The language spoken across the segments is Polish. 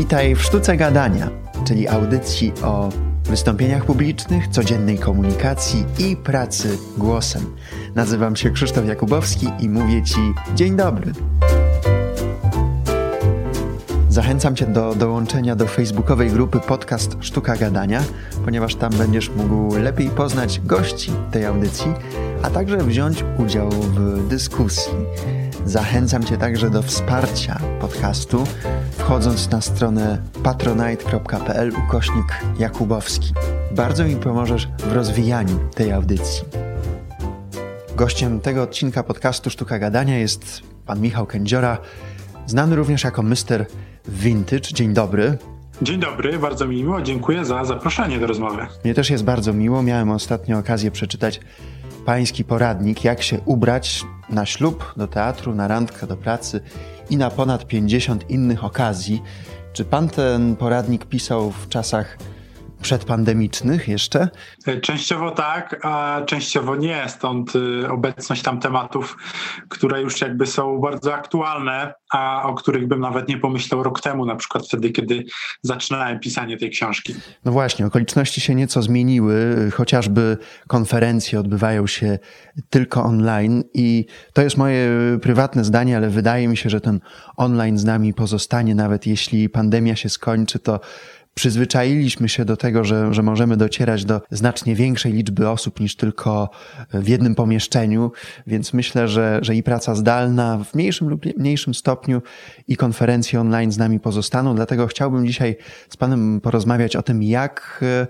Witaj w Sztuce Gadania, czyli audycji o wystąpieniach publicznych, codziennej komunikacji i pracy głosem. Nazywam się Krzysztof Jakubowski i mówię Ci dzień dobry. Zachęcam Cię do dołączenia do facebookowej grupy podcast Sztuka Gadania, ponieważ tam będziesz mógł lepiej poznać gości tej audycji, a także wziąć udział w dyskusji. Zachęcam Cię także do wsparcia podcastu, wchodząc na stronę patronite.pl ukośnik Jakubowski. Bardzo mi pomożesz w rozwijaniu tej audycji. Gościem tego odcinka podcastu Sztuka Gadania jest pan Michał Kędziora, znany również jako Mr. Vintage. Dzień dobry. Dzień dobry, bardzo mi miło, dziękuję za zaproszenie do rozmowy. Mnie też jest bardzo miło. Miałem ostatnio okazję przeczytać pański poradnik, jak się ubrać na ślub, do teatru, na randkę, do pracy i na ponad 50 innych okazji. Czy pan ten poradnik pisał w czasach przedpandemicznych jeszcze? E, częściowo tak, a częściowo nie, stąd y, obecność tam tematów, które już jakby są bardzo aktualne, a o których bym nawet nie pomyślał rok temu, na przykład wtedy, kiedy zaczynałem pisanie tej książki. No właśnie, okoliczności się nieco zmieniły, chociażby konferencje odbywają się tylko online i to jest moje prywatne zdanie, ale wydaje mi się, że ten online z nami pozostanie, nawet jeśli pandemia się skończy, to przyzwyczailiśmy się do tego, że, że możemy docierać do znacznie większej liczby osób niż tylko w jednym pomieszczeniu, więc myślę, że, że i praca zdalna w mniejszym lub mniejszym stopniu i konferencje online z nami pozostaną. Dlatego chciałbym dzisiaj z Panem porozmawiać o tym, jak e,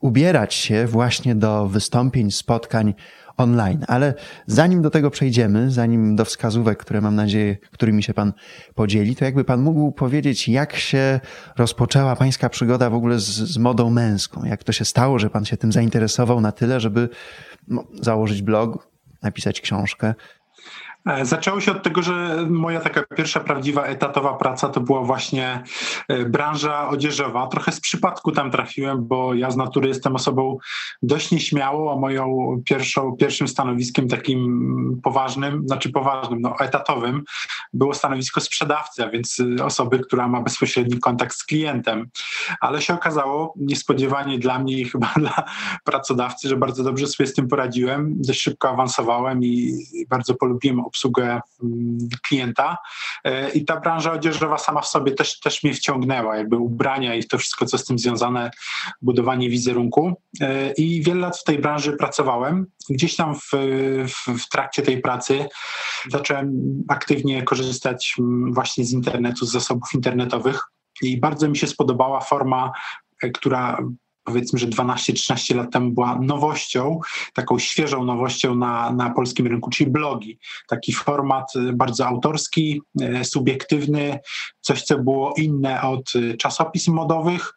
ubierać się właśnie do wystąpień, spotkań online. Ale zanim do tego przejdziemy, zanim do wskazówek, które mam nadzieję, którymi się Pan podzieli, to jakby Pan mógł powiedzieć, jak się rozpoczęła Pańska przygoda w ogóle z, z modą męską? Jak to się stało, że Pan się tym zainteresował na tyle, żeby no, założyć blog, napisać książkę? E, zaczęło się od tego, że moja taka pierwsza prawdziwa etatowa praca to była właśnie e, branża odzieżowa. Trochę z przypadku tam trafiłem, bo ja z natury jestem osobą dość nieśmiałą, a moją pierwszą, pierwszym stanowiskiem takim poważnym, znaczy poważnym, no etatowym było stanowisko sprzedawcy, a więc osoby, która ma bezpośredni kontakt z klientem. Ale się okazało, niespodziewanie dla mnie i chyba dla pracodawcy, że bardzo dobrze sobie z tym poradziłem. Dość szybko awansowałem i bardzo polubiłem obsługę mm, klienta. E, I ta branża odzieżowa sama w sobie też, też mnie wciągnęła, jakby ubrania i to wszystko, co z tym związane, budowanie wizerunku. E, I wiele lat w tej branży pracowałem. Gdzieś tam w, w, w trakcie tej pracy zacząłem aktywnie korzystać właśnie z internetu, z zasobów internetowych. I bardzo mi się spodobała forma, e, która powiedzmy, że 12-13 lat temu była nowością, taką świeżą nowością na, na polskim rynku, czyli blogi. Taki format y, bardzo autorski, y, subiektywny, coś, co było inne od y, czasopism modowych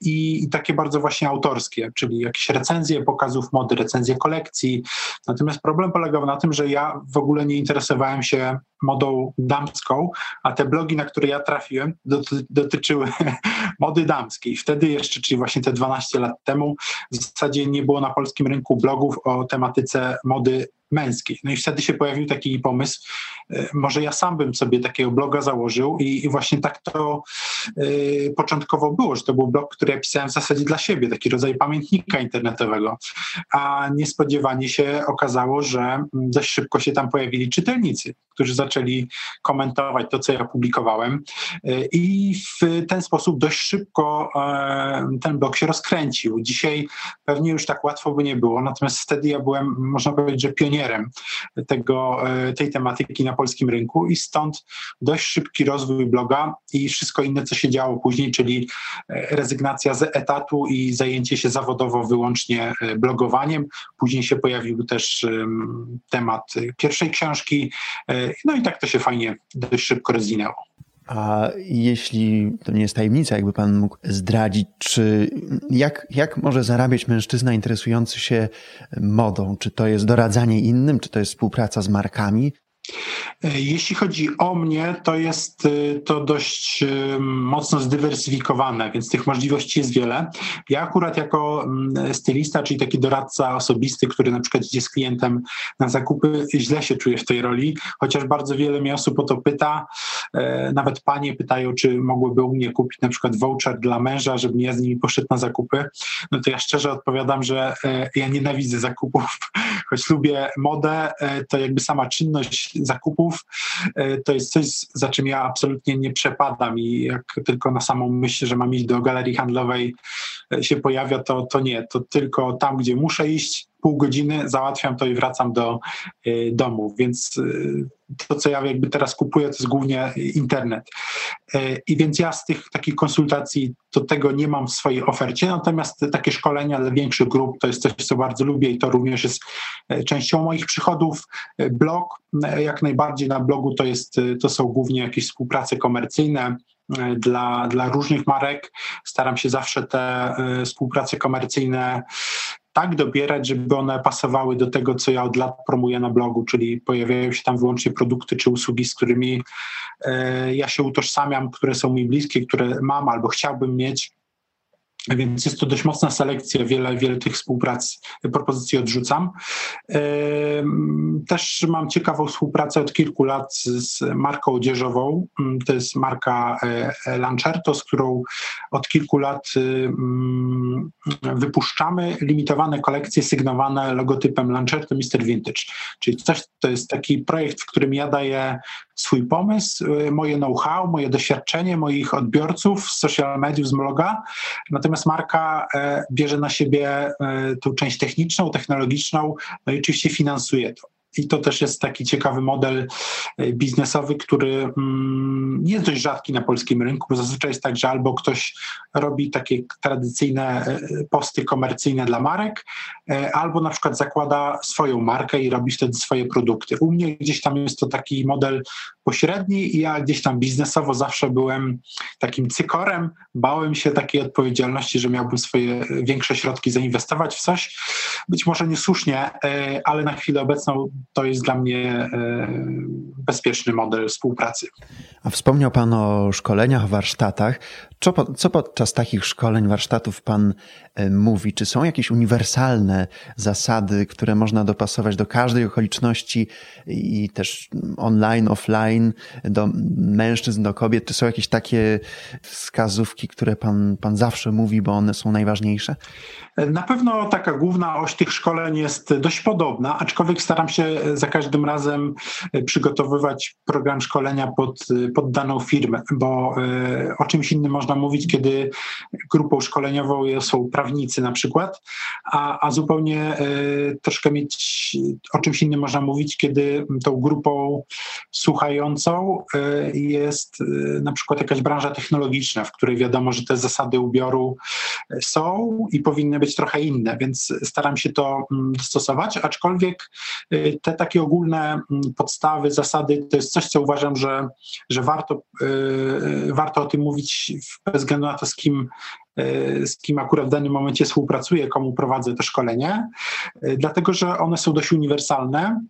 i, i takie bardzo właśnie autorskie, czyli jakieś recenzje pokazów mody, recenzje kolekcji. Natomiast problem polegał na tym, że ja w ogóle nie interesowałem się modą damską, a te blogi, na które ja trafiłem, doty dotyczyły mody damskiej. Wtedy jeszcze, czyli właśnie te 12 lat temu, w zasadzie nie było na polskim rynku blogów o tematyce mody męskiej. No i wtedy się pojawił taki pomysł, e, może ja sam bym sobie takiego bloga założył i, właśnie tak to y, początkowo było, że to był blog, który ja pisałem w zasadzie dla siebie, taki rodzaj pamiętnika internetowego, a niespodziewanie się okazało, że dość szybko się tam pojawili czytelnicy, którzy zaczęli komentować to, co ja publikowałem e, i w ten sposób dość szybko ten blog się rozkręcił. Dzisiaj pewnie już tak łatwo by nie było, natomiast wtedy ja byłem, można powiedzieć, że pionierem pionierem tego, e, tej tematyki na polskim rynku i stąd dość szybki rozwój bloga i wszystko inne, co się działo później, czyli e, rezygnacja z etatu i zajęcie się zawodowo wyłącznie e, blogowaniem. Później się pojawił też temat pierwszej książki, no i tak to się fajnie dość szybko rozwinęło. A jeśli to nie jest tajemnica, jakby pan mógł zdradzić, czy jak, jak może zarabiać mężczyzna interesujący się modą? Czy to jest doradzanie innym, czy to jest współpraca z markami? E, jeśli chodzi o mnie, to jest e, to dość e, mocno zdywersyfikowane, więc tych możliwości jest wiele. Ja akurat jako mm, stylista, czyli taki doradca osobisty, który na przykład idzie z klientem na zakupy, źle się czuję w tej roli, chociaż bardzo wiele mnie osób o to pyta Nawet panie pytają, czy mogłyby u mnie kupić na przykład voucher dla męża, żebym ja z nimi poszedł na zakupy. No to ja szczerze odpowiadam, że ja nienawidzę zakupów, choć lubię modę, to jakby sama czynność zakupów to jest coś, za czym ja absolutnie nie przepadam i jak tylko na samą myśl, że mam iść do galerii handlowej się pojawia, to, to nie, to tylko tam, gdzie muszę iść, pół godziny, załatwiam to i wracam do y, domu. Więc to, co ja jakby teraz kupuję, to jest głównie internet. Y, I więc ja z tych takich konsultacji to tego nie mam w swojej ofercie, natomiast takie szkolenia dla większych grup to jest coś, co bardzo lubię i to również jest częścią moich przychodów. Blog, jak najbardziej na blogu to, jest, to są głównie jakieś współprace komercyjne, dla, dla różnych marek. Staram się zawsze te współprace komercyjne tak dobierać, żeby one pasowały do tego, co ja od lat promuję na blogu, czyli pojawiają się tam wyłącznie produkty czy usługi, z którymi e, ja się utożsamiam, które są mi bliskie, które mam albo chciałbym mieć więc jest to dość mocna selekcja, wiele, wiele tych współprac, propozycji odrzucam. Też mam ciekawą współpracę od kilku lat z marką odzieżową. Mm, to jest marka e, Lancerto, z którą od kilku lat mm, wypuszczamy limitowane kolekcje sygnowane logotypem Lancerto Mr. Vintage. Czyli coś, to jest taki projekt, w którym ja daję swój pomysł, y, moje know-how, moje doświadczenie moich odbiorców z social mediów, z bloga. Natomiast marka e, bierze na siebie e, tą część techniczną, technologiczną, no i oczywiście finansuje to. I to też jest taki ciekawy model e, biznesowy, który mm, nie jest dość rzadki na polskim rynku, bo zazwyczaj jest tak, że albo ktoś robi takie tradycyjne e, posty komercyjne dla marek, e, albo na przykład zakłada swoją markę i robi wtedy swoje produkty. U mnie gdzieś tam jest to taki model pośredni i ja gdzieś tam biznesowo zawsze byłem takim cykorem, bałem się takiej odpowiedzialności, że miałbym swoje większe środki zainwestować w coś. Być może niesłusznie, ale na chwilę obecną to jest dla mnie e, bezpieczny model współpracy. A wspomniał Pan o szkoleniach, warsztatach. Co, co podczas takich szkoleń, warsztatów Pan e, mówi? Czy są jakieś uniwersalne zasady, które można dopasować do każdej okoliczności i też online, offline, do mężczyzn, do kobiet? Czy są jakieś takie wskazówki, które Pan, pan zawsze mówi, bo one są najważniejsze? Na pewno taka główna oś tych szkoleń jest dość podobna, aczkolwiek staram się za każdym razem przygotowywać program szkolenia pod, pod daną firmę, bo e, o czymś innym można mówić, kiedy grupą szkoleniową są prawnicy na przykład, a, a zupełnie e, troszkę mieć o czymś innym można mówić, kiedy tą grupą słuchającą e, jest na przykład jakaś branża technologiczna, w której wiadomo, że te zasady ubioru są i powinny być trochę inne, więc staram się to mm, stosować, aczkolwiek te takie ogólne mm, podstawy, zasady to jest coś, co uważam, że, że warto, y, warto o tym mówić bez względu na to, z kim y, z kim akurat w danym momencie współpracuję, komu prowadzę to szkolenie, dlatego że one są dość uniwersalne.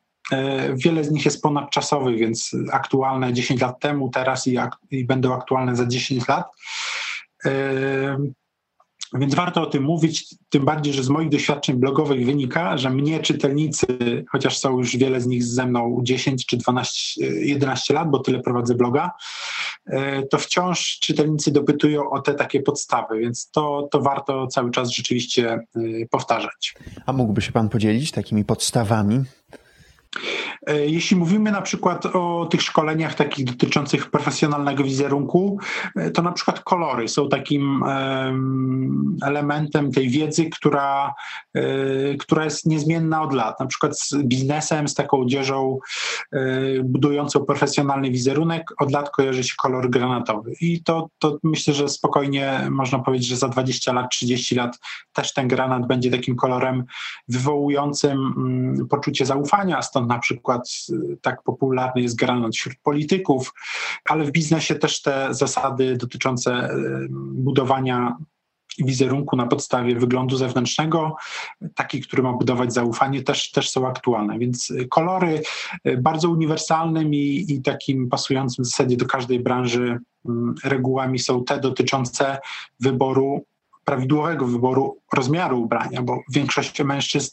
Wiele z nich jest ponadczasowych, więc aktualne 10 lat temu, teraz i, i będą aktualne za 10 lat. Więc warto o tym mówić, tym bardziej, że z moich doświadczeń blogowych wynika, że mnie czytelnicy, chociaż są już wiele z nich ze mną 10 czy 12, 11 lat, bo tyle prowadzę bloga, e, to wciąż czytelnicy dopytują o te takie podstawy, więc to, to warto cały czas rzeczywiście e, powtarzać. A mógłby się Pan podzielić takimi podstawami? E, jeśli mówimy na przykład o tych szkoleniach takich dotyczących profesjonalnego wizerunku, e, to na przykład kolory są takim elementem tej wiedzy, która, e, która jest niezmienna od lat. Na przykład z biznesem, z taką odzieżą budującą profesjonalny wizerunek od lat kojarzy się kolor granatowy. I to, to myślę, że spokojnie można powiedzieć, że za 20 lat, 30 lat też ten granat będzie takim kolorem wywołującym mm, poczucie zaufania, stąd na przykład y, tak popularny jest granat wśród polityków, ale w biznesie też te zasady dotyczące y, budowania wizerunku na podstawie wyglądu zewnętrznego, taki, który ma budować zaufanie, też, też są aktualne. Więc y, kolory bardzo uniwersalnym i, i takim pasującym w zasadzie do każdej branży regułami są te dotyczące wyboru prawidłowego wyboru rozmiaru ubrania, bo większość mężczyzn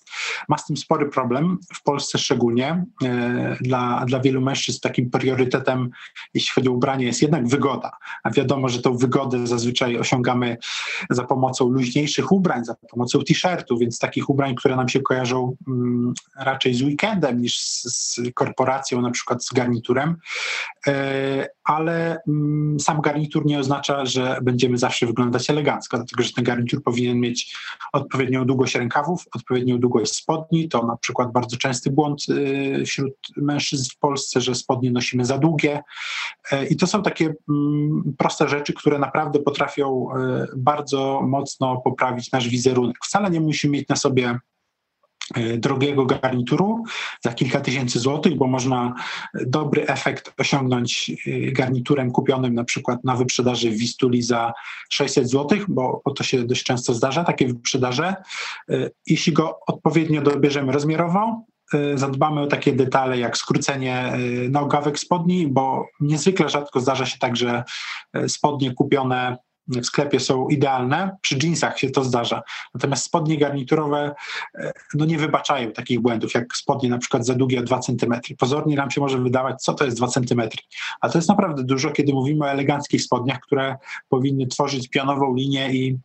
ma z tym spory problem, w Polsce szczególnie. E, dla, dla wielu mężczyzn takim priorytetem, jeśli chodzi o ubranie, jest jednak wygoda. A wiadomo, że tą wygodę zazwyczaj osiągamy za pomocą luźniejszych ubrań, za pomocą t-shirtu, więc takich ubrań, które nam się kojarzą mm, raczej z weekendem niż z, z korporacją, na przykład z garniturem. E, ale mm, sam garnitur nie oznacza, że będziemy zawsze wyglądać elegancko, dlatego że ten garnitur powinien mieć odpowiednią długość rękawów, odpowiednią długość spodni. To na przykład bardzo częsty błąd y, wśród mężczyzn w Polsce, że spodnie nosimy za długie. E, I to są takie mm, proste rzeczy, które naprawdę potrafią e, bardzo mocno poprawić nasz wizerunek. Wcale nie musimy mieć na sobie drogiego garnituru za kilka tysięcy złotych, bo można dobry efekt osiągnąć e, garniturem kupionym na przykład na wyprzedaży w Wistuli za 600 złotych, bo, bo to się dość często zdarza, takie wyprzedaże. E, jeśli go odpowiednio dobierzemy rozmiarowo, zadbamy o takie detale jak skrócenie nogawek spodni, bo niezwykle rzadko zdarza się tak, że spodnie kupione w sklepie są idealne, przy jeansach się to zdarza. Natomiast spodnie garniturowe e, no nie wybaczają takich błędów, jak spodnie na przykład za długie o 2 cm. Pozornie nam się może wydawać, co to jest 2 cm, a to jest naprawdę dużo, kiedy mówimy o eleganckich spodniach, które powinny tworzyć pionową linię i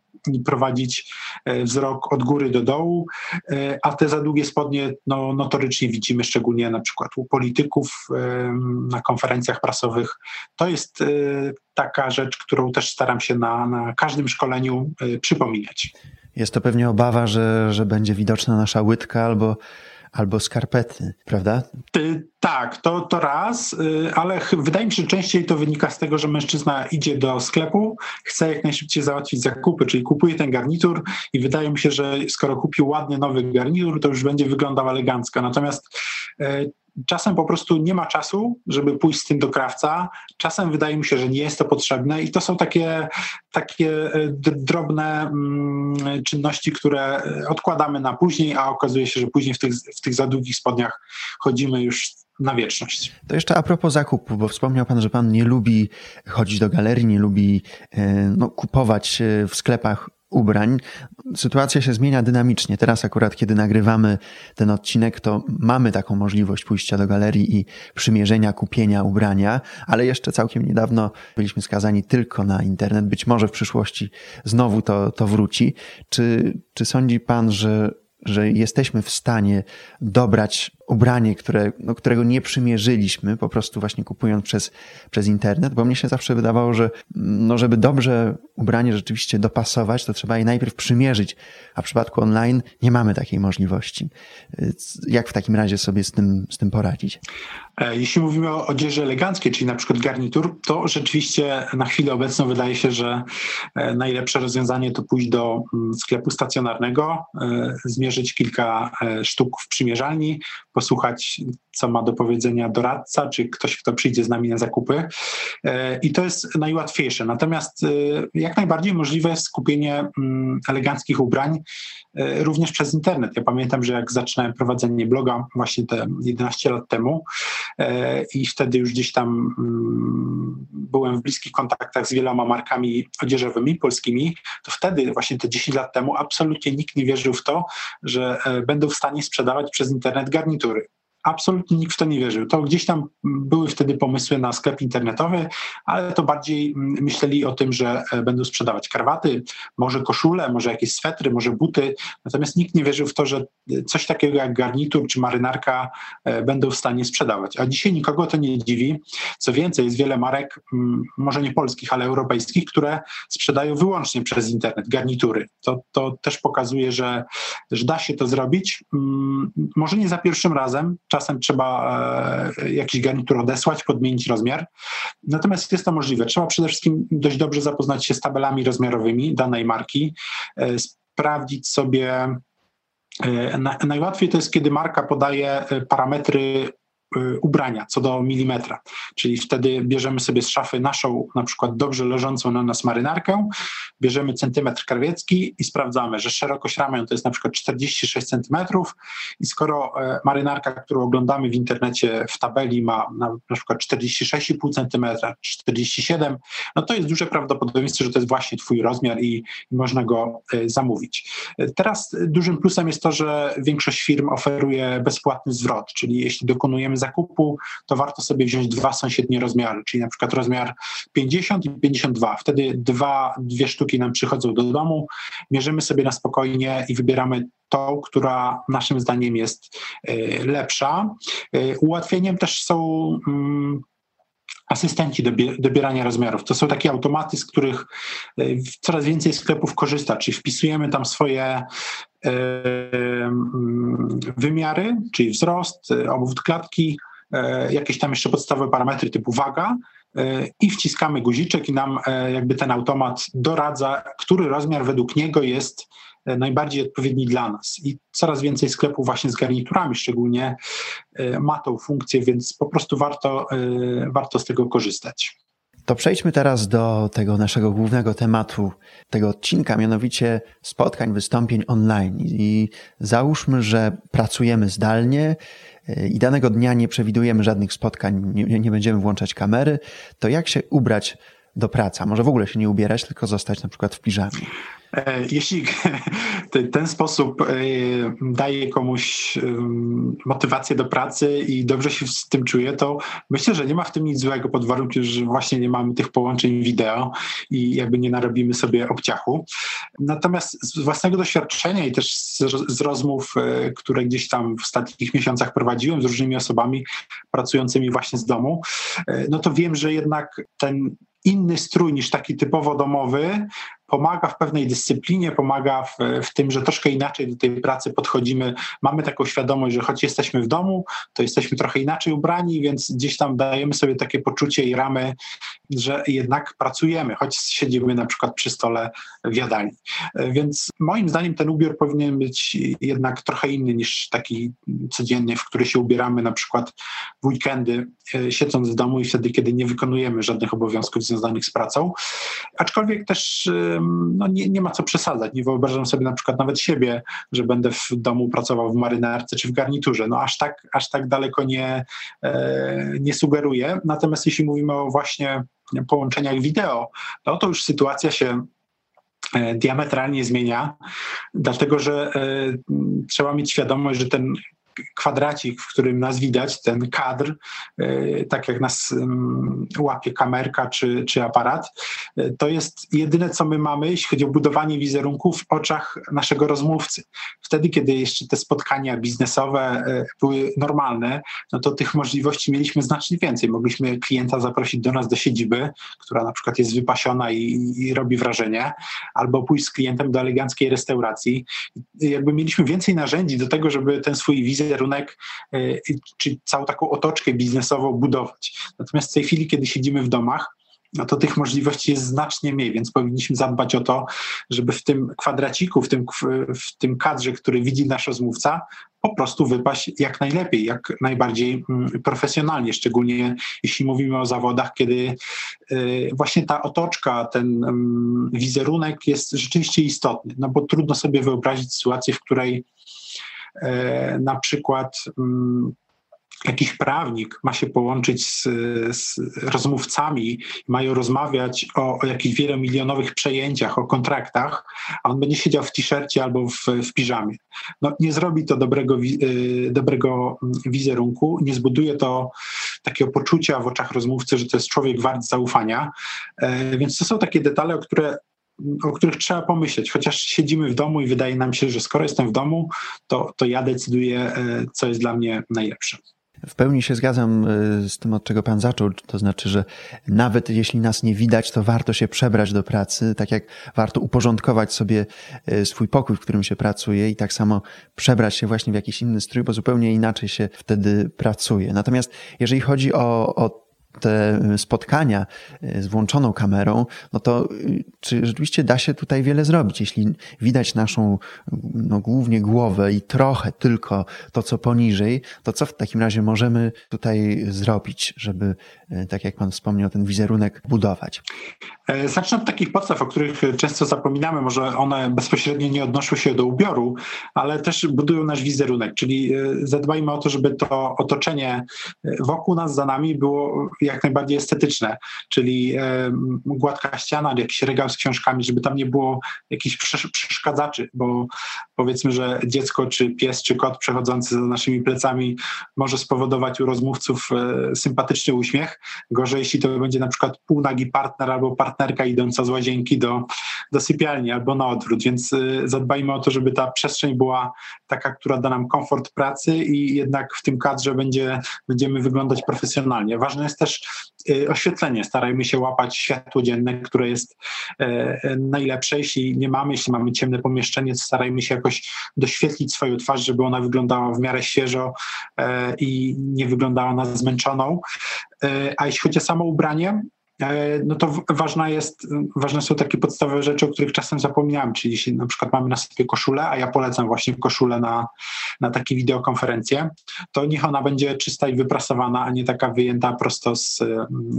prowadzić e, wzrok od góry do dołu, e, a te za długie spodnie no, notorycznie widzimy szczególnie na przykład u polityków na konferencjach prasowych. To jest taka rzecz, którą też staram się na, na każdym szkoleniu przypominać. Jest to pewnie obawa, że, że będzie widoczna nasza łydka albo albo skarpety, prawda? Tak, to, to raz, y, ale wydaje mi się, że częściej to wynika z tego, że mężczyzna idzie do sklepu, chce jak najszybciej załatwić zakupy, czyli kupuje ten garnitur i wydaje mi się, że skoro kupił ładny nowy garnitur, to już będzie wyglądał elegancko. Natomiast y, czasem po prostu nie ma czasu, żeby pójść z tym do krawca. Czasem wydaje mi się, że nie jest to potrzebne i to są takie, takie e, drobne mm, czynności, które odkładamy na później, a okazuje się, że później w tych, w tych za długich spodniach chodzimy już na wieczność. To jeszcze a propos zakupu, bo wspomniał Pan, że Pan nie lubi chodzić do galerii, nie lubi e, no, kupować e, w sklepach ubrań. Sytuacja się zmienia dynamicznie. Teraz akurat, kiedy nagrywamy ten odcinek, to mamy taką możliwość pójścia do galerii i przymierzenia, kupienia ubrania, ale jeszcze całkiem niedawno byliśmy skazani tylko na internet. Być może w przyszłości znowu to, to wróci. Czy, czy sądzi pan, że że jesteśmy w stanie dobrać ubranie, które, no, którego nie przymierzyliśmy, po prostu właśnie kupując przez, przez internet, bo mnie się zawsze wydawało, że no, żeby dobrze ubranie rzeczywiście dopasować, to trzeba je najpierw przymierzyć, a w przypadku online nie mamy takiej możliwości. Jak w takim razie sobie z tym, z tym poradzić? E, jeśli mówimy o odzieży eleganckiej, czyli na przykład garnitur, to rzeczywiście na chwilę obecną wydaje się, że e, najlepsze rozwiązanie to pójść do mm, sklepu stacjonarnego, e, kilka sztuk w przymierzalni, posłuchać, co ma do powiedzenia doradca, czy ktoś, kto przyjdzie z nami na zakupy. E, I to jest najłatwiejsze. Natomiast e, jak najbardziej możliwe jest kupienie mm, eleganckich ubrań e, również przez internet. Ja pamiętam, że jak zaczynałem prowadzenie bloga właśnie te 11 lat temu i wtedy już gdzieś tam mm, byłem w bliskich kontaktach z wieloma markami odzieżowymi polskimi, to wtedy właśnie te 10 lat temu absolutnie nikt nie wierzył w to, że będą w stanie sprzedawać przez internet garnitur garnitury. Absolutnie nikt w to nie wierzył. To gdzieś tam były wtedy pomysły na sklep internetowy, ale to bardziej mm, myśleli o tym, że e, będą sprzedawać karwaty, może koszule, może jakieś swetry, może buty. Natomiast nikt nie wierzył w to, że e, coś takiego jak garnitur czy marynarka e, będą w stanie sprzedawać. A dzisiaj nikogo to nie dziwi. Co więcej, jest wiele marek, mm, może nie polskich, ale europejskich, które sprzedają wyłącznie przez internet garnitury. To, to też pokazuje, że, że da się to zrobić. Mm, może nie za pierwszym razem, czasem trzeba e, jakiś garnitur odesłać, podmienić rozmiar. Natomiast jest to możliwe. Trzeba przede wszystkim dość dobrze zapoznać się z tabelami rozmiarowymi danej marki, e, sprawdzić sobie. E, najłatwiej to jest, kiedy marka podaje parametry ubrania co do milimetra. Czyli wtedy bierzemy sobie z szafy naszą, na przykład dobrze leżącą na nas marynarkę, bierzemy centymetr krawiecki i sprawdzamy, że szerokość ramion to jest na przykład 46 centymetrów i skoro e, marynarka, którą oglądamy w internecie w tabeli ma na, na przykład 46,5 centymetra, 47, no to jest duże prawdopodobieństwo, że to jest właśnie twój rozmiar i, i można go e, zamówić. E, teraz dużym plusem jest to, że większość firm oferuje bezpłatny zwrot, czyli jeśli dokonujemy zakupu, to warto sobie wziąć dwa sąsiednie rozmiary, czyli na przykład rozmiar 50 i 52. Wtedy dwa, dwie sztuki nam przychodzą do domu, mierzymy sobie na spokojnie i wybieramy tą, która naszym zdaniem jest e, lepsza. E, ułatwieniem też są mm, asystenci do dobierania rozmiarów. To są takie automaty, z których e, coraz więcej sklepów korzysta, czyli wpisujemy tam swoje mm, wymiary, czyli wzrost, obwód klatki, jakieś tam jeszcze podstawowe parametry typu waga i wciskamy guziczek i nam jakby ten automat doradza, który rozmiar według niego jest najbardziej odpowiedni dla nas. I coraz więcej sklepów właśnie z garniturami szczególnie e, ma tą funkcję, więc po prostu warto, e, warto z tego korzystać. To przejdźmy teraz do tego naszego głównego tematu tego odcinka, mianowicie spotkań, wystąpień online. I załóżmy, że pracujemy zdalnie e, i danego dnia nie przewidujemy żadnych spotkań, nie, nie będziemy włączać kamery, to jak się ubrać do pracy? A może w ogóle się nie ubierać, tylko zostać na przykład w piżamie? E, jeśli ten sposób e, daje komuś motywację do pracy i dobrze się z tym czuje, to myślę, że nie ma w tym nic złego pod warunkiem, że właśnie nie mamy tych połączeń wideo i jakby nie narobimy sobie obciachu. Natomiast z własnego doświadczenia i też z, rozmów, e, które gdzieś tam w ostatnich miesiącach prowadziłem z różnymi osobami pracującymi właśnie z domu, no to wiem, że jednak ten inny strój niż taki typowo domowy pomaga w pewnej dyscyplinie, pomaga w, w, tym, że troszkę inaczej do tej pracy podchodzimy. Mamy taką świadomość, że choć jesteśmy w domu, to jesteśmy trochę inaczej ubrani, więc gdzieś tam dajemy sobie takie poczucie i ramy, że jednak pracujemy, choć siedzimy na przykład przy stole w jadalni. Więc moim zdaniem ten ubiór powinien być jednak trochę inny niż taki codziennie, w który się ubieramy na przykład w weekendy, e, siedząc w domu i wtedy, kiedy nie wykonujemy żadnych obowiązków związanych z pracą. Aczkolwiek też no nie, nie ma co przesadzać. Nie wyobrażam sobie na przykład nawet siebie, że będę w domu pracował w marynarce czy w garniturze. No aż tak, aż tak daleko nie, e, nie sugeruję. Natomiast jeśli mówimy o właśnie połączeniach wideo, no to już sytuacja się e, diametralnie zmienia, dlatego że e, trzeba mieć świadomość, że ten kwadracik, w którym nas widać, ten kadr, e, tak jak nas łapie kamerka czy, czy aparat, e, to jest jedyne, co my mamy, jeśli chodzi o budowanie wizerunku w oczach naszego rozmówcy. Wtedy, kiedy jeszcze te spotkania biznesowe e, były normalne, no to tych możliwości mieliśmy znacznie więcej. Mogliśmy klienta zaprosić do nas do siedziby, która na przykład jest wypasiona i, i robi wrażenie, albo pójść z klientem do eleganckiej restauracji. Jakby mieliśmy więcej narzędzi do tego, żeby ten swój wizerunek wizerunek, e, czy całą taką otoczkę biznesową budować. Natomiast w tej chwili, kiedy siedzimy w domach, no to tych możliwości jest znacznie mniej, więc powinniśmy zadbać o to, żeby w tym kwadraciku, w tym, w tym kadrze, który widzi nasz rozmówca, po prostu wypaść jak najlepiej, jak najbardziej mm, profesjonalnie, szczególnie jeśli mówimy o zawodach, kiedy e, właśnie ta otoczka, ten mm, wizerunek jest rzeczywiście istotny, no bo trudno sobie wyobrazić sytuację, w której na przykład mm, jakiś prawnik ma się połączyć z, z rozmówcami, mają rozmawiać o, o jakichś wielomilionowych przejęciach, o kontraktach, a on będzie siedział w t-shircie albo w, w piżamie. No, nie zrobi to dobrego, e, dobrego wizerunku, nie zbuduje to takiego poczucia w oczach rozmówcy, że to jest człowiek wart zaufania. E, więc to są takie detale, o które o których trzeba pomyśleć, chociaż siedzimy w domu i wydaje nam się, że skoro jestem w domu, to, to ja decyduję, e, co jest dla mnie najlepsze. W pełni się zgadzam e, z tym, od czego Pan zaczął. To znaczy, że nawet jeśli nas nie widać, to warto się przebrać do pracy, tak jak warto uporządkować sobie e, swój pokój, w którym się pracuje, i tak samo przebrać się właśnie w jakiś inny strój, bo zupełnie inaczej się wtedy pracuje. Natomiast jeżeli chodzi o, o te spotkania z włączoną kamerą, no to czy rzeczywiście da się tutaj wiele zrobić? Jeśli widać naszą no, głównie głowę i trochę tylko to, co poniżej, to co w takim razie możemy tutaj zrobić, żeby, tak jak Pan wspomniał, ten wizerunek budować? E, zacznę od takich podstaw, o których często zapominamy. Może one bezpośrednio nie odnoszą się do ubioru, ale też budują nasz wizerunek, czyli e, zadbajmy o to, żeby to otoczenie e, wokół nas, za nami było jak najbardziej estetyczne, czyli gładka ściana, jakiś regał z książkami, żeby tam nie było jakichś przeszkadzaczy, bo powiedzmy, że dziecko, czy pies, czy kot przechodzący za naszymi plecami może spowodować u rozmówców sympatyczny uśmiech. Gorzej, jeśli to będzie na przykład półnagi partner albo partnerka idąca z łazienki do, do sypialni albo na odwrót, więc y, zadbajmy o to, żeby ta przestrzeń była taka, która da nam komfort pracy i jednak w tym kadrze będzie, będziemy wyglądać profesjonalnie. Ważne jest też y, oświetlenie. Starajmy się łapać światło dzienne, które jest e, najlepsze. Jeśli nie mamy, jeśli mamy ciemne pomieszczenie, starajmy się jakoś doświetlić swoją twarz, żeby ona wyglądała w miarę świeżo e, i nie wyglądała na zmęczoną. E, a jeśli chodzi o samo ubranie, no to ważna jest, ważne są takie podstawowe rzeczy, o których czasem zapominałem, czyli jeśli na przykład mamy na sobie koszulę, a ja polecam właśnie koszulę na, na takie wideokonferencje, to niech ona będzie czysta i wyprasowana, a nie taka wyjęta prosto z,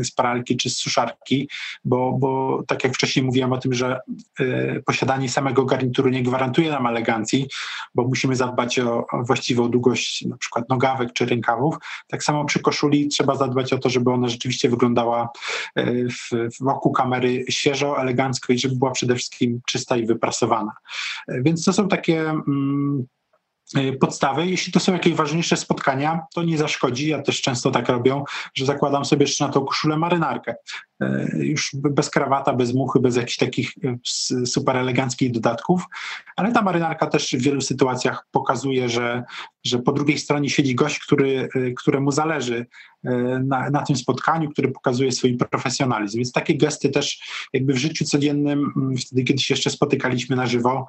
z paralki czy z suszarki, bo, bo tak jak wcześniej mówiłem o tym, że y, posiadanie samego garnituru nie gwarantuje nam elegancji, bo musimy zadbać o, właściwą długość na przykład nogawek czy rękawów, tak samo przy koszuli trzeba zadbać o to, żeby ona rzeczywiście wyglądała y, wokół kamery świeżo, elegancko i żeby była przede wszystkim czysta i wyprasowana. Więc to są takie mm, E, podstawy. Jeśli to są jakieś ważniejsze spotkania, to nie zaszkodzi. Ja też często tak robię, że zakładam sobie jeszcze na tą koszulę marynarkę. E, już bez krawata, bez muchy, bez jakichś takich e, super eleganckich dodatków, ale ta marynarka też w wielu sytuacjach pokazuje, że, że po drugiej stronie siedzi gość, który, któremu zależy na, na tym spotkaniu, który pokazuje swój profesjonalizm. Więc takie gesty też jakby w życiu codziennym, wtedy kiedy się jeszcze spotykaliśmy na żywo,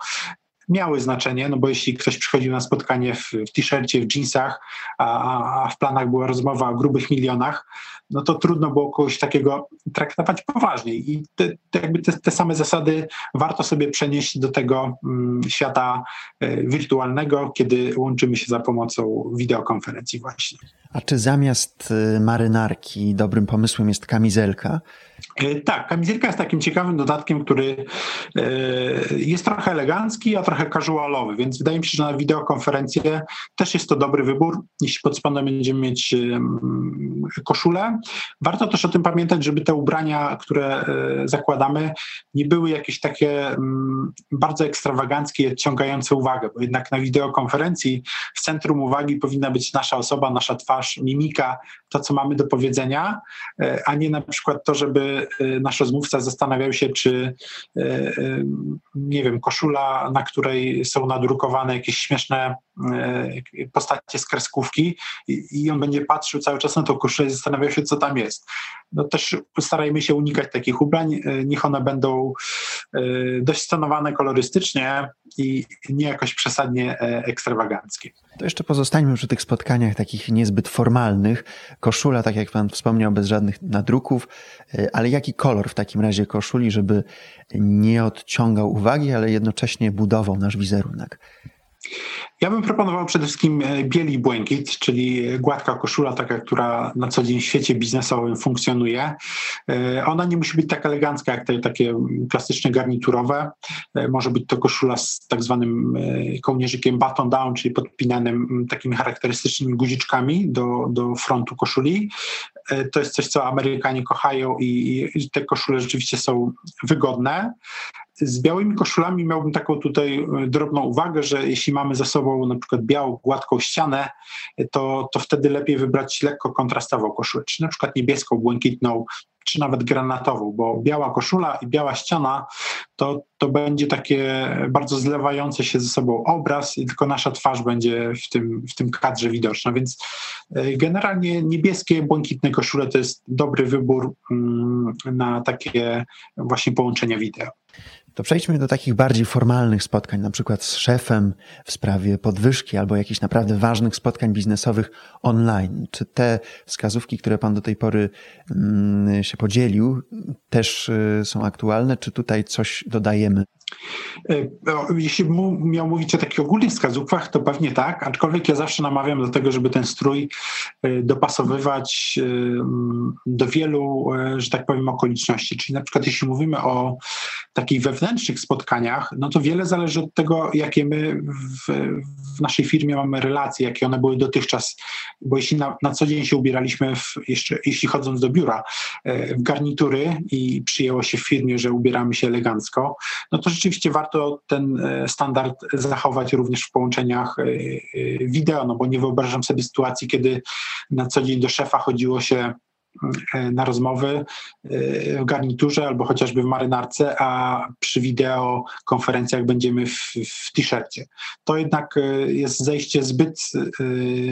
miały znaczenie, no bo jeśli ktoś przychodził na spotkanie w, w t-shircie, w jeansach, a, a w planach była rozmowa o grubych milionach, no to trudno było kogoś takiego traktować poważniej. I te, te jakby te, te, same zasady warto sobie przenieść do tego um, świata y, wirtualnego, kiedy łączymy się za pomocą wideokonferencji właśnie. A czy zamiast y, marynarki dobrym pomysłem jest kamizelka? E, tak, kamizelka jest takim ciekawym dodatkiem, który e, jest trochę elegancki, a trochę casualowy, więc wydaje mi się, że na wideokonferencję też jest to dobry wybór. Jeśli pod spodem będziemy mieć koszulę, warto też o tym pamiętać, żeby te ubrania, które e, zakładamy, nie były jakieś takie bardzo ekstrawaganckie odciągające uwagę, bo jednak na wideokonferencji w centrum uwagi powinna być nasza osoba, nasza twarz, mimika, to, co mamy do powiedzenia, a nie na przykład to, żeby nasz rozmówca zastanawiał się, czy y, y, nie wiem, koszula, na której są nadrukowane jakieś śmieszne postacie z kreskówki i on będzie patrzył cały czas na tą koszulę i zastanawiał się, co tam jest. No też starajmy się unikać takich ubrań, niech one będą dość stonowane kolorystycznie i nie jakoś przesadnie e, ekstrawaganckie. To jeszcze pozostańmy przy tych spotkaniach takich niezbyt formalnych. Koszula, tak jak Pan wspomniał, bez żadnych nadruków, ale jaki kolor w takim razie koszuli, żeby nie odciągał uwagi, ale jednocześnie budował nasz wizerunek? Ja bym proponował przede wszystkim e, bieli błękit, czyli gładka koszula, taka, która na co dzień w świecie biznesowym funkcjonuje. E, ona nie musi być tak elegancka jak te takie klasyczne garniturowe. E, może być to koszula z tak zwanym kołnierzykiem button down, czyli podpinanym takimi charakterystycznymi guziczkami do, do frontu koszuli. To jest coś, co Amerykanie kochają i te koszule rzeczywiście są wygodne. Z białymi koszulami miałbym taką tutaj e, drobną uwagę, że jeśli mamy za sobą na przykład białą, gładką ścianę, to, to wtedy lepiej wybrać lekko kontrastową koszulę, czy na przykład niebieską, błękitną, czy nawet granatową, bo biała koszula i biała ściana to, to będzie takie bardzo zlewające się ze sobą obraz i tylko nasza twarz będzie w tym, w tym kadrze widoczna, więc e, generalnie niebieskie, błękitne koszule to jest dobry wybór mm, na takie właśnie połączenia wideo. To przejdźmy do takich bardziej formalnych spotkań, na przykład z szefem w sprawie podwyżki albo jakichś naprawdę ważnych spotkań biznesowych online. Czy te wskazówki, które Pan do tej pory mm, się podzielił, też y, są aktualne, czy tutaj coś dodajemy? E, jeśli miał mówić o takich ogólnych wskazówkach, to pewnie tak, aczkolwiek ja zawsze namawiam do tego, żeby ten strój e, dopasowywać e, do wielu, że tak powiem, okoliczności. Czyli na przykład jeśli mówimy o takich wewnętrznych spotkaniach, no to wiele zależy od tego, jakie my w, w naszej firmie mamy relacje, jakie one były dotychczas, bo jeśli na, na co dzień się ubieraliśmy, w, jeszcze, jeśli chodząc do biura, w garnitury i przyjęło się w firmie, że ubieramy się elegancko, no to rzeczywiście warto ten e, standard zachować również w połączeniach e, e, wideo, no bo nie wyobrażam sobie sytuacji, kiedy na co dzień do szefa chodziło się E, na rozmowy e, w garniturze albo chociażby w marynarce, a przy wideokonferencjach będziemy w, w t-shircie. To jednak e, jest zejście zbyt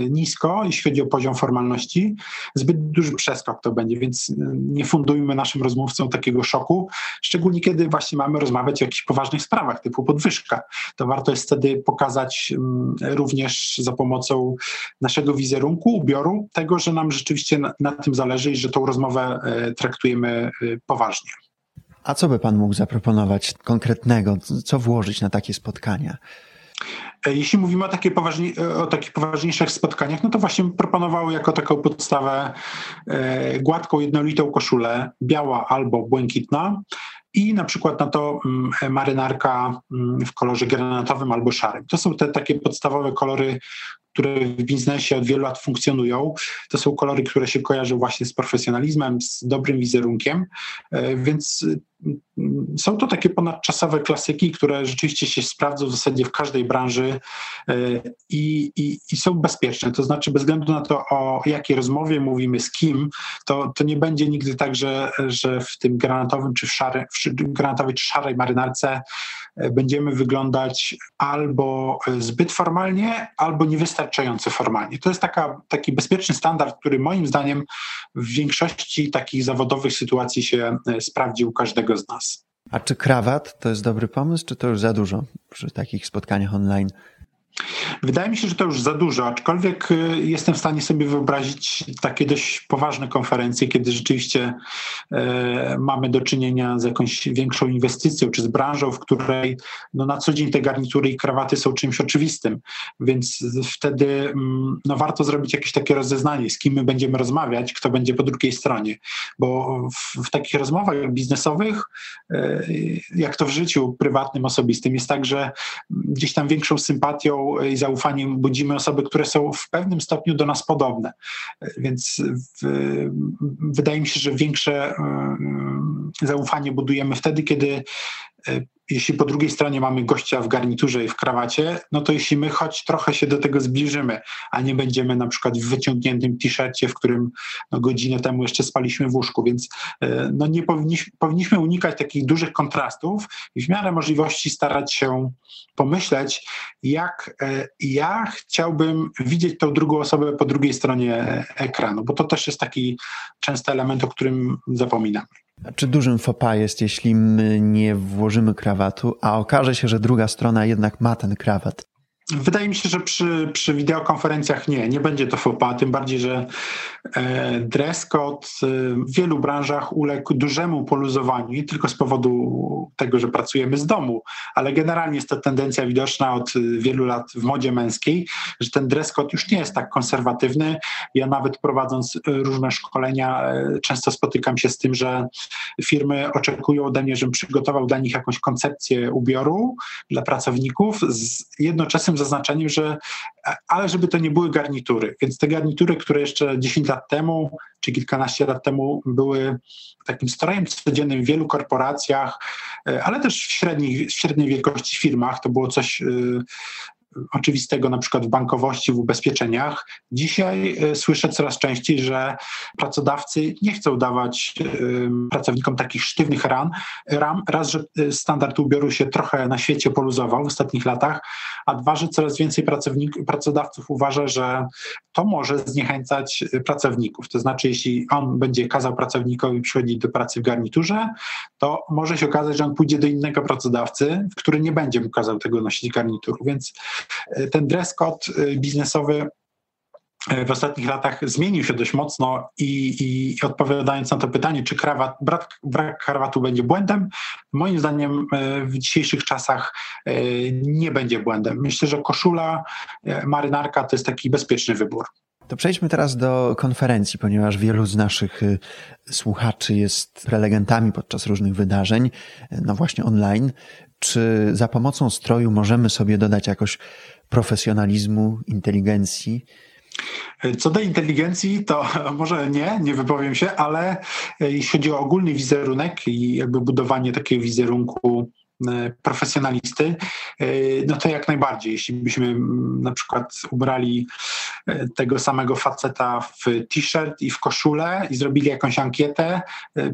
nisko, jeśli chodzi o poziom formalności. Zbyt duży przeskok to będzie, więc nie fundujmy naszym rozmówcom takiego szoku, szczególnie kiedy właśnie mamy rozmawiać o jakichś poważnych sprawach typu podwyżka. To warto jest wtedy pokazać mm, również za pomocą naszego wizerunku, ubioru, tego, że nam rzeczywiście na, na tym zależy że tą rozmowę e, traktujemy e, poważnie. A co by Pan mógł zaproponować konkretnego? Co włożyć na takie spotkania? E, jeśli mówimy o, takie poważni, o takich poważniejszych spotkaniach, no to właśnie proponowały jako taką podstawę gładką, jednolitą koszulę, biała albo błękitna i na przykład na to mm, marynarka mm, w kolorze granatowym albo szarym. To są te takie podstawowe kolory, które w biznesie od wielu lat funkcjonują. To są kolory, które się kojarzą właśnie z profesjonalizmem, z dobrym wizerunkiem, e, więc są to takie ponadczasowe klasyki, które rzeczywiście się sprawdzą w zasadzie w każdej branży e, i, i, i, są bezpieczne. To znaczy, bez względu na to, o jakiej rozmowie mówimy, z kim, to, to nie będzie nigdy tak, że, że w tym granatowym czy w, szary, w granatowej czy szarej marynarce będziemy wyglądać albo zbyt formalnie, albo niewystarczająco formalnie. To jest taka, taki bezpieczny standard, który moim zdaniem w większości takich zawodowych sytuacji się e, sprawdzi u każdego z nas. A czy krawat to jest dobry pomysł, czy to już za dużo przy takich spotkaniach online? Wydaje mi się, że to już za dużo, aczkolwiek y, jestem w stanie sobie wyobrazić takie dość poważne konferencje, kiedy rzeczywiście e, mamy do czynienia z jakąś większą inwestycją, czy z branżą, w której no, na co dzień te garnitury i krawaty są czymś oczywistym. Więc wtedy mm, no, warto zrobić jakieś takie rozeznanie, z kim my będziemy rozmawiać, kto będzie po drugiej stronie. Bo w, w takich rozmowach biznesowych, e, jak to w życiu prywatnym, osobistym, jest tak, że gdzieś tam większą sympatią i zaufaniem budzimy osoby, które są w pewnym stopniu do nas podobne. Więc w, wydaje mi się, że większe zaufanie budujemy wtedy, kiedy e, jeśli po drugiej stronie mamy gościa w garniturze i w krawacie, no to jeśli my choć trochę się do tego zbliżymy, a nie będziemy na przykład w wyciągniętym t-shircie, w którym no, godzinę temu jeszcze spaliśmy w łóżku, więc e, no, nie powinniśmy, powinniśmy unikać takich dużych kontrastów i w miarę możliwości starać się pomyśleć, jak e, ja chciałbym widzieć tą drugą osobę po drugiej stronie ekranu, bo to też jest taki częsty element, o którym zapominamy. Czy dużym fopa jest, jeśli my nie włożymy krawatu, a okaże się, że druga strona jednak ma ten krawat? Wydaje mi się, że przy, przy wideokonferencjach nie, nie będzie to FOPA, tym bardziej, że e, dress code w wielu branżach uległ dużemu poluzowaniu, nie tylko z powodu tego, że pracujemy z domu, ale generalnie jest to tendencja widoczna od wielu lat w modzie męskiej, że ten dress code już nie jest tak konserwatywny. Ja nawet prowadząc różne szkolenia e, często spotykam się z tym, że firmy oczekują ode mnie, żebym przygotował dla nich jakąś koncepcję ubioru dla pracowników z jednoczesnym zaznaczeniem, że ale żeby to nie były garnitury. Więc te garnitury, które jeszcze 10 lat temu czy kilkanaście lat temu były takim strojem codziennym w wielu korporacjach, e, ale też w, średnich, średniej wielkości firmach, to było coś e, oczywistego na przykład w bankowości, w ubezpieczeniach. Dzisiaj słyszę coraz częściej, że pracodawcy nie chcą dawać pracownikom takich sztywnych ram, ram. Raz, że standard ubioru się trochę na świecie poluzował w ostatnich latach, a dwa, że coraz więcej pracodawców uważa, że to może zniechęcać pracowników. To znaczy, jeśli on będzie kazał pracownikowi przychodzić do pracy w garniturze, to może się okazać, że on pójdzie do innego pracodawcy, który nie będzie mu kazał tego nosić garnituru. Więc e, ten dress code e, biznesowy e, w ostatnich latach zmienił się dość mocno i, i, odpowiadając na to pytanie, czy krawat, brak, brak krawatu będzie błędem, moim zdaniem w dzisiejszych czasach nie będzie błędem. Myślę, że koszula, marynarka to jest taki bezpieczny wybór. To przejdźmy teraz do konferencji, ponieważ wielu z naszych słuchaczy jest prelegentami podczas różnych wydarzeń, no właśnie online. Czy za pomocą stroju możemy sobie dodać jakoś profesjonalizmu, inteligencji? Co do inteligencji, to może nie, nie wypowiem się, ale jeśli chodzi o ogólny wizerunek i jakby budowanie takiego wizerunku profesjonalisty, e, no to jak najbardziej. Jeśli byśmy na przykład ubrali e, tego samego faceta w t-shirt i w koszulę i zrobili jakąś ankietę,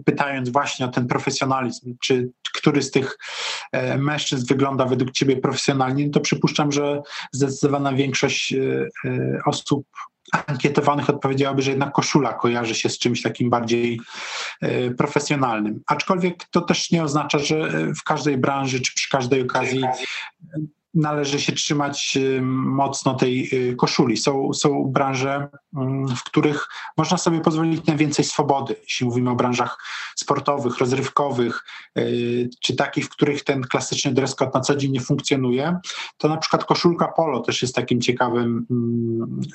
pytając właśnie o ten profesjonalizm, czy który z tych mężczyzn wygląda według ciebie profesjonalnie, to przypuszczam, że zdecydowana większość osób ankietowanych odpowiedziałaby, że jednak koszula kojarzy się z czymś takim bardziej e, profesjonalnym. Aczkolwiek to też nie oznacza, że w każdej branży czy przy każdej okazji należy się trzymać y, mocno tej y, koszuli. Są, są branże, w których można sobie pozwolić na więcej swobody, jeśli mówimy o branżach sportowych, rozrywkowych, y, czy takich, w których ten klasyczny dress code na co dzień nie funkcjonuje, to na przykład koszulka polo też jest takim ciekawym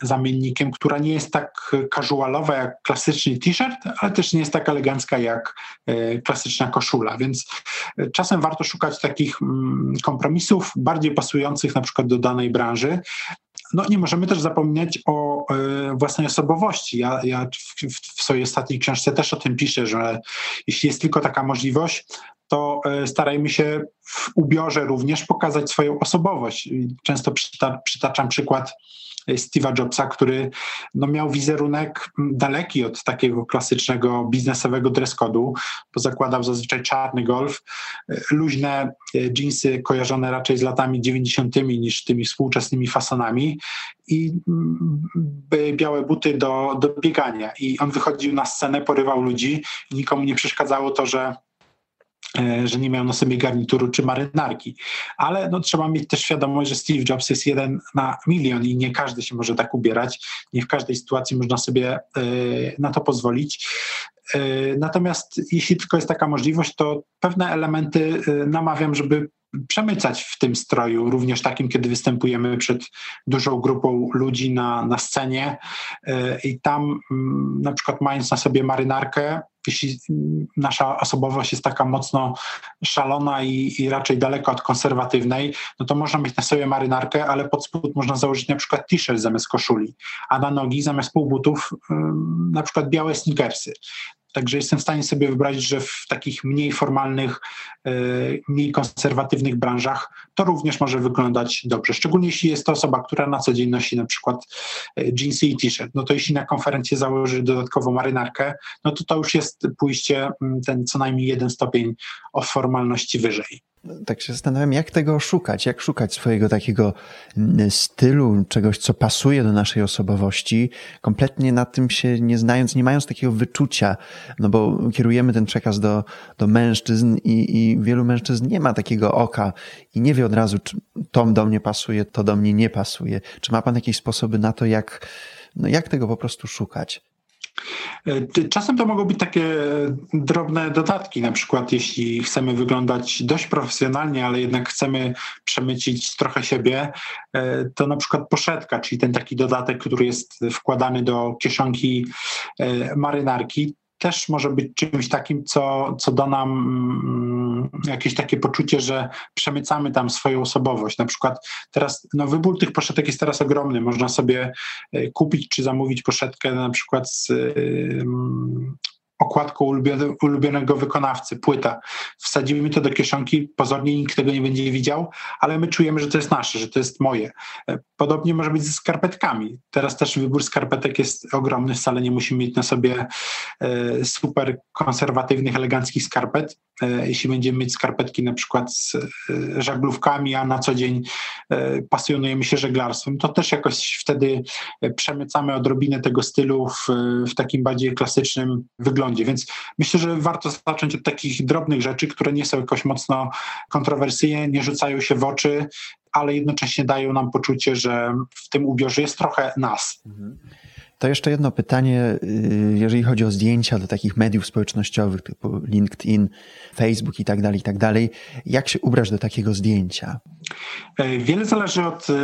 zamiennikiem, która nie jest tak casualowa jak klasyczny t-shirt, ale też nie jest tak elegancka jak klasyczna koszula, więc czasem warto szukać takich kompromisów, bardziej pasujących pasujących na przykład do danej branży. No nie możemy też zapominać o y, własnej osobowości. Ja, ja w, w, swojej ostatniej książce też o tym piszę, że jeśli jest tylko taka możliwość, to y, starajmy się w ubiorze również pokazać swoją osobowość. Często przyta, przytaczam przykład Steve'a Jobsa, który no, miał wizerunek daleki od takiego klasycznego biznesowego dress code'u, bo zakładał zazwyczaj czarny golf, luźne e, jeansy kojarzone raczej z latami 90. niż tymi współczesnymi fasonami i białe buty do, do biegania. I on wychodził na scenę, porywał ludzi, nikomu nie przeszkadzało to, że E, że nie miał na sobie garnituru czy marynarki. Ale no, trzeba mieć też świadomość, że Steve Jobs jest jeden na milion i nie każdy się może tak ubierać. Nie w każdej sytuacji można sobie e, na to pozwolić. E, natomiast jeśli tylko jest taka możliwość, to pewne elementy namawiam, żeby przemycać w tym stroju, również takim, kiedy występujemy przed dużą grupą ludzi na, na scenie i tam mm, na przykład mając na sobie marynarkę, jeśli nasza osobowość jest taka mocno szalona i, i, raczej daleko od konserwatywnej, no to można mieć na sobie marynarkę, ale pod spód można założyć na przykład t-shirt zamiast koszuli, a na nogi zamiast półbutów na przykład białe sneakersy. Także jestem w stanie sobie wyobrazić, że w takich mniej formalnych, e, mniej konserwatywnych branżach to również może wyglądać dobrze. Szczególnie jeśli jest to osoba, która na co dzień nosi na przykład e, jeansy i t-shirt. No to jeśli na konferencję założy dodatkowo marynarkę, no to to już jest pójście ten co najmniej jeden stopień o formalności wyżej tak się zastanawiam, jak tego szukać, jak szukać swojego takiego stylu, czegoś, co pasuje do naszej osobowości, kompletnie na tym się nie znając, nie mając takiego wyczucia, no bo kierujemy ten przekaz do, do mężczyzn i, i wielu mężczyzn nie ma takiego oka i nie wie od razu, czy to do mnie pasuje, to do mnie nie pasuje. Czy ma pan jakieś sposoby na to, jak, no jak tego po prostu szukać? E, czasem to mogą być takie drobne dodatki, na przykład jeśli chcemy wyglądać dość profesjonalnie, ale jednak chcemy przemycić trochę siebie, e, to na przykład poszetka, czyli ten taki dodatek, który jest wkładany do kieszonki e, marynarki, też może być czymś takim, co, co da nam mm, jakieś takie poczucie, że przemycamy tam swoją osobowość. Na przykład teraz, no wybór tych poszetek jest teraz ogromny. Można sobie e, kupić czy zamówić poszetkę na przykład z okładką ulubionego wykonawcy, płyta. Wsadzimy to do kieszonki, pozornie nikt tego nie będzie widział, ale my czujemy, że to jest nasze, że to jest moje. Podobnie może być ze skarpetkami. Teraz też wybór skarpetek jest ogromny, wcale nie musimy mieć na sobie e, super konserwatywnych, eleganckich skarpet. E, jeśli będziemy mieć skarpetki na przykład z e, żaglówkami, a na co dzień pasjonujemy się żeglarstwem, to też jakoś wtedy przemycamy odrobinę tego stylu w, w takim bardziej klasycznym wyglądzie. Więc myślę, że warto zacząć od takich drobnych rzeczy, które nie są jakoś mocno kontrowersyjne, nie rzucają się w oczy, ale jednocześnie dają nam poczucie, że w tym ubiorze jest trochę nas. Mhm. To jeszcze jedno pytanie, y, jeżeli chodzi o zdjęcia do takich mediów społecznościowych typu LinkedIn, Facebook i tak dalej, i tak dalej. Jak się ubrać do takiego zdjęcia? E, wiele zależy od y,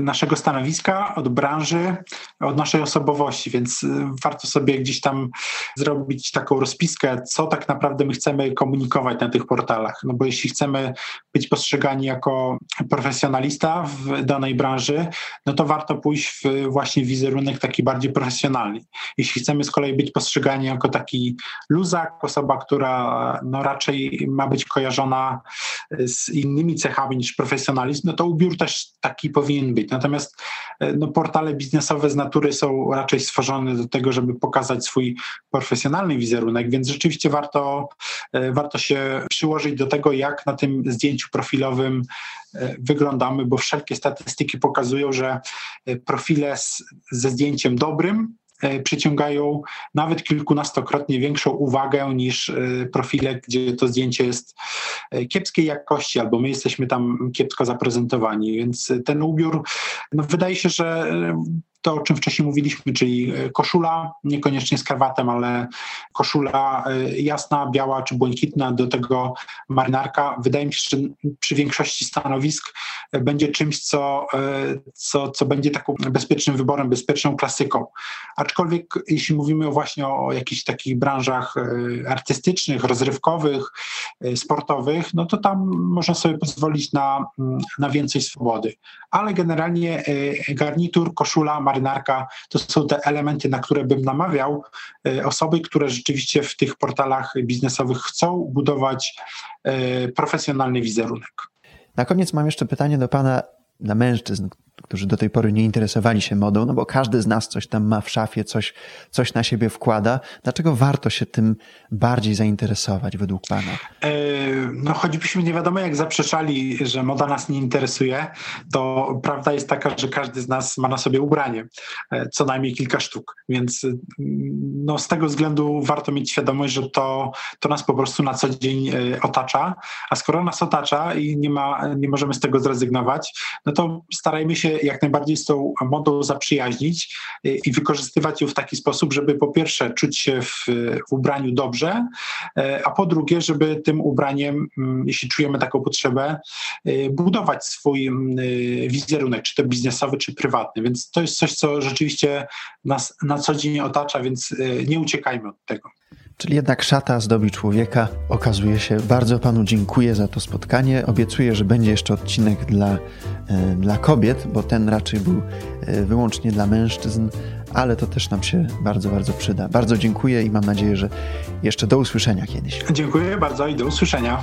naszego stanowiska, od branży, od naszej osobowości, więc y, warto sobie gdzieś tam zrobić taką rozpiskę, co tak naprawdę my chcemy komunikować na tych portalach. No bo jeśli chcemy być postrzegani jako profesjonalista w danej branży, no to warto pójść w właśnie wizerunek taki bardziej profesjonalny. Jeśli chcemy z kolei być postrzegani jako taki luzak, osoba, która no raczej ma być kojarzona z innymi cechami niż profesjonalizm, no to ubiór też taki powinien być. Natomiast no, portale biznesowe z natury są raczej stworzone do tego, żeby pokazać swój profesjonalny wizerunek, więc rzeczywiście warto, e, warto się przyłożyć do tego, jak na tym zdjęciu profilowym wyglądamy, bo wszelkie statystyki pokazują, że profile z, ze zdjęciem dobrym przyciągają nawet kilkunastokrotnie większą uwagę niż profile, gdzie to zdjęcie jest kiepskiej jakości, albo my jesteśmy tam kiepsko zaprezentowani. Więc ten ubiór, no wydaje się, że to, o czym wcześniej mówiliśmy, czyli e, koszula, niekoniecznie z krawatem, ale koszula e, jasna, biała czy błękitna, do tego marynarka. Wydaje mi się, że przy większości stanowisk e, będzie czymś, co, co, co będzie taką bezpiecznym wyborem, bezpieczną klasyką. Aczkolwiek jeśli mówimy właśnie o jakichś takich branżach artystycznych, rozrywkowych, sportowych, no to tam można sobie pozwolić na, na więcej swobody. Ale generalnie garnitur, koszula, marynarka, to są te elementy, na które bym namawiał e, osoby, które rzeczywiście w tych portalach biznesowych chcą budować e, profesjonalny wizerunek. Na koniec mam jeszcze pytanie do Pana na mężczyzn, którzy do tej pory nie interesowali się modą, no bo każdy z nas coś tam ma w szafie, coś, coś na siebie wkłada. Dlaczego warto się tym bardziej zainteresować według Pana? E, no choćbyśmy nie wiadomo jak zaprzeczali, że moda nas nie interesuje, to prawda jest taka, że każdy z nas ma na sobie ubranie, e, co najmniej kilka sztuk, więc mm, no, z tego względu warto mieć świadomość, że to, to nas po prostu na co dzień e, otacza, a skoro nas otacza i nie, ma, nie możemy z tego zrezygnować, no to starajmy się jak najbardziej z tą modą zaprzyjaźnić y, i wykorzystywać ją w taki sposób, żeby po pierwsze czuć się w, w ubraniu dobrze, y, a po drugie, żeby tym ubraniem, mm, jeśli czujemy taką potrzebę, y, budować swój mm, wizerunek, czy to biznesowy, czy prywatny. Więc to jest coś, co rzeczywiście nas na co dzień otacza, więc nie uciekajmy od tego. Czyli jednak szata zdobi człowieka. Okazuje się, bardzo panu dziękuję za to spotkanie. Obiecuję, że będzie jeszcze odcinek dla, e, dla kobiet, bo ten raczej był e, wyłącznie dla mężczyzn, ale to też nam się bardzo, bardzo przyda. Bardzo dziękuję i mam nadzieję, że jeszcze do usłyszenia kiedyś. Dziękuję bardzo i do usłyszenia.